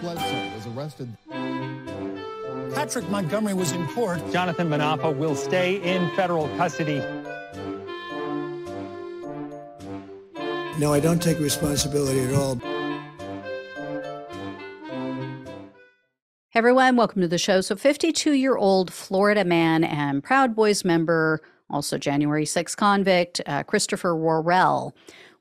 Bledsoe was arrested. Patrick Montgomery was in court. Jonathan Munafo will stay in federal custody. No, I don't take responsibility at all. Hey everyone, welcome to the show. So, 52 year old Florida man and Proud Boys member, also January 6 convict, uh, Christopher Worrell,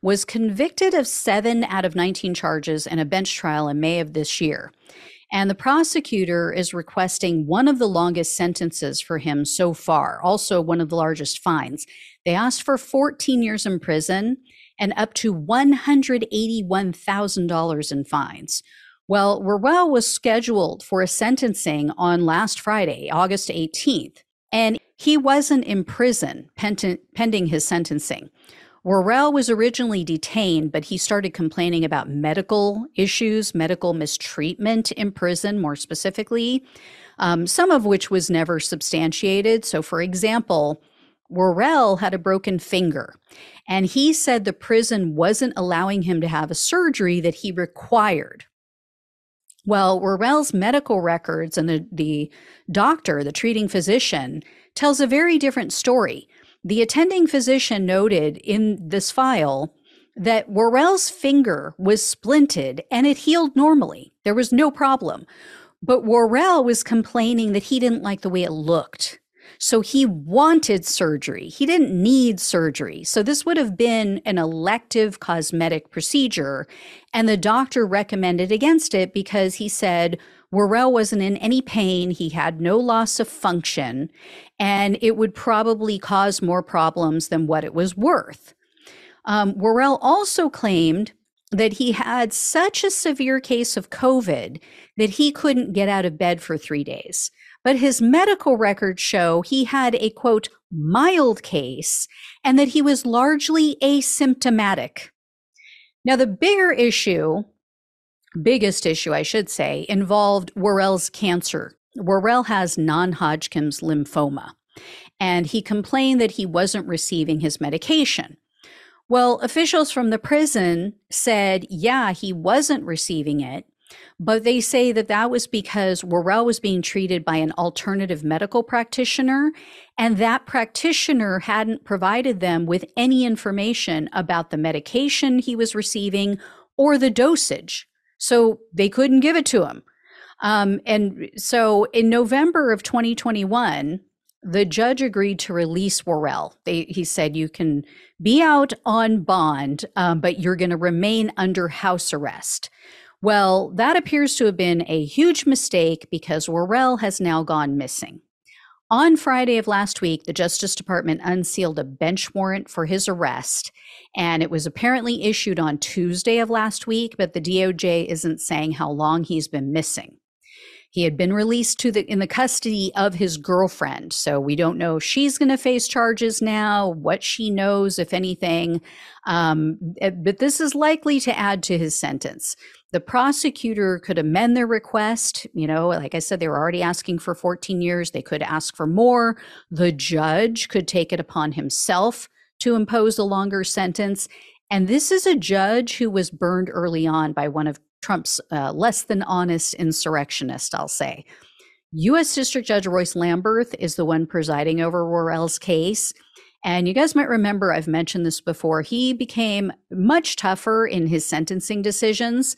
was convicted of seven out of 19 charges in a bench trial in May of this year. And the prosecutor is requesting one of the longest sentences for him so far, also one of the largest fines. They asked for 14 years in prison and up to $181,000 in fines. Well, Worrell was scheduled for a sentencing on last Friday, August 18th, and he wasn't in prison pending his sentencing. Worrell was originally detained, but he started complaining about medical issues, medical mistreatment in prison, more specifically, um, some of which was never substantiated. So, for example, Worrell had a broken finger, and he said the prison wasn't allowing him to have a surgery that he required. Well, Worrell's medical records and the, the doctor, the treating physician, tells a very different story. The attending physician noted in this file that Worrell's finger was splinted and it healed normally. There was no problem. But Worrell was complaining that he didn't like the way it looked. So he wanted surgery. He didn't need surgery. So this would have been an elective cosmetic procedure. And the doctor recommended against it because he said Worrell wasn't in any pain. He had no loss of function, and it would probably cause more problems than what it was worth. Um, Worrell also claimed that he had such a severe case of COVID that he couldn't get out of bed for three days but his medical records show he had a quote, mild case and that he was largely asymptomatic. Now, the bigger issue, biggest issue, I should say, involved Worrell's cancer. Worrell has non Hodgkin's lymphoma, and he complained that he wasn't receiving his medication. Well, officials from the prison said, yeah, he wasn't receiving it, but they say that that was because Worrell was being treated by an alternative medical practitioner, and that practitioner hadn't provided them with any information about the medication he was receiving or the dosage. So they couldn't give it to him. Um, and so in November of 2021, the judge agreed to release Worrell. They, he said, You can be out on bond, um, but you're going to remain under house arrest. Well, that appears to have been a huge mistake because Worrell has now gone missing. On Friday of last week, the Justice Department unsealed a bench warrant for his arrest, and it was apparently issued on Tuesday of last week, but the DOJ isn't saying how long he's been missing. He had been released to the in the custody of his girlfriend, so we don't know if she's going to face charges now, what she knows, if anything. Um, eh, but this is likely to add to his sentence the prosecutor could amend their request. You know, like I said, they were already asking for 14 years. They could ask for more. The judge could take it upon himself to impose a longer sentence. And this is a judge who was burned early on by one of Trump's uh, less than honest insurrectionist, I'll say. U.S. District Judge Royce Lamberth is the one presiding over Worrell's case. And you guys might remember, I've mentioned this before, he became much tougher in his sentencing decisions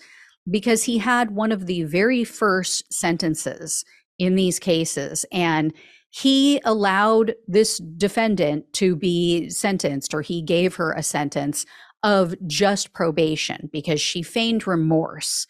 because he had one of the very first sentences in these cases. And he allowed this defendant to be sentenced, or he gave her a sentence of just probation because she feigned remorse.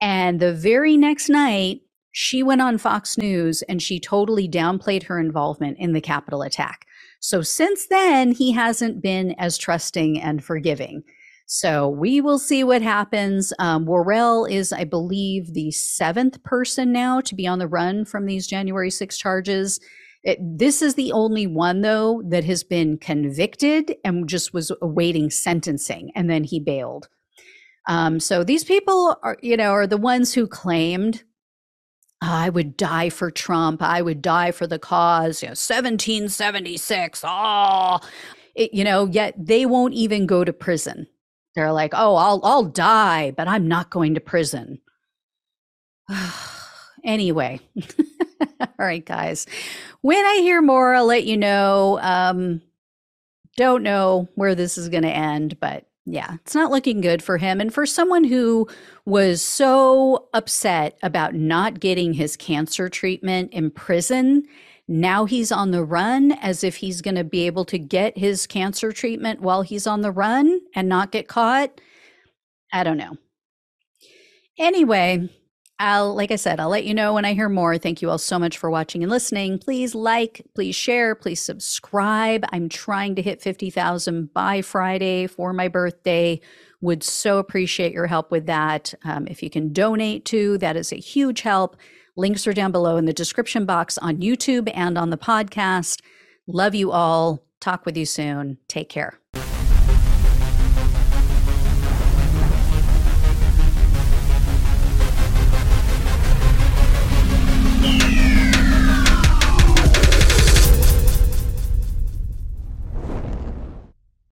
And the very next night, she went on Fox News and she totally downplayed her involvement in the Capitol attack. So since then, he hasn't been as trusting and forgiving. So we will see what happens. Um, Worrell is, I believe, the seventh person now to be on the run from these January 6 charges. It, this is the only one, though, that has been convicted and just was awaiting sentencing, and then he bailed. Um, so these people are, you know, are the ones who claimed I would die for Trump. I would die for the cause. You know, 1776. Oh, it, you know, yet they won't even go to prison. They're like, oh, I'll I'll die, but I'm not going to prison. anyway. All right, guys. When I hear more, I'll let you know. Um, don't know where this is going to end, but yeah, it's not looking good for him. And for someone who was so upset about not getting his cancer treatment in prison, now he's on the run as if he's going to be able to get his cancer treatment while he's on the run and not get caught. I don't know. Anyway, I'll, like I said, I'll let you know when I hear more. Thank you all so much for watching and listening. Please like, please share, please subscribe. I'm trying to hit 50,000 by Friday for my birthday. Would so appreciate your help with that. Um, if you can donate to, that is a huge help. Links are down below in the description box on YouTube and on the podcast. Love you all. Talk with you soon. Take care.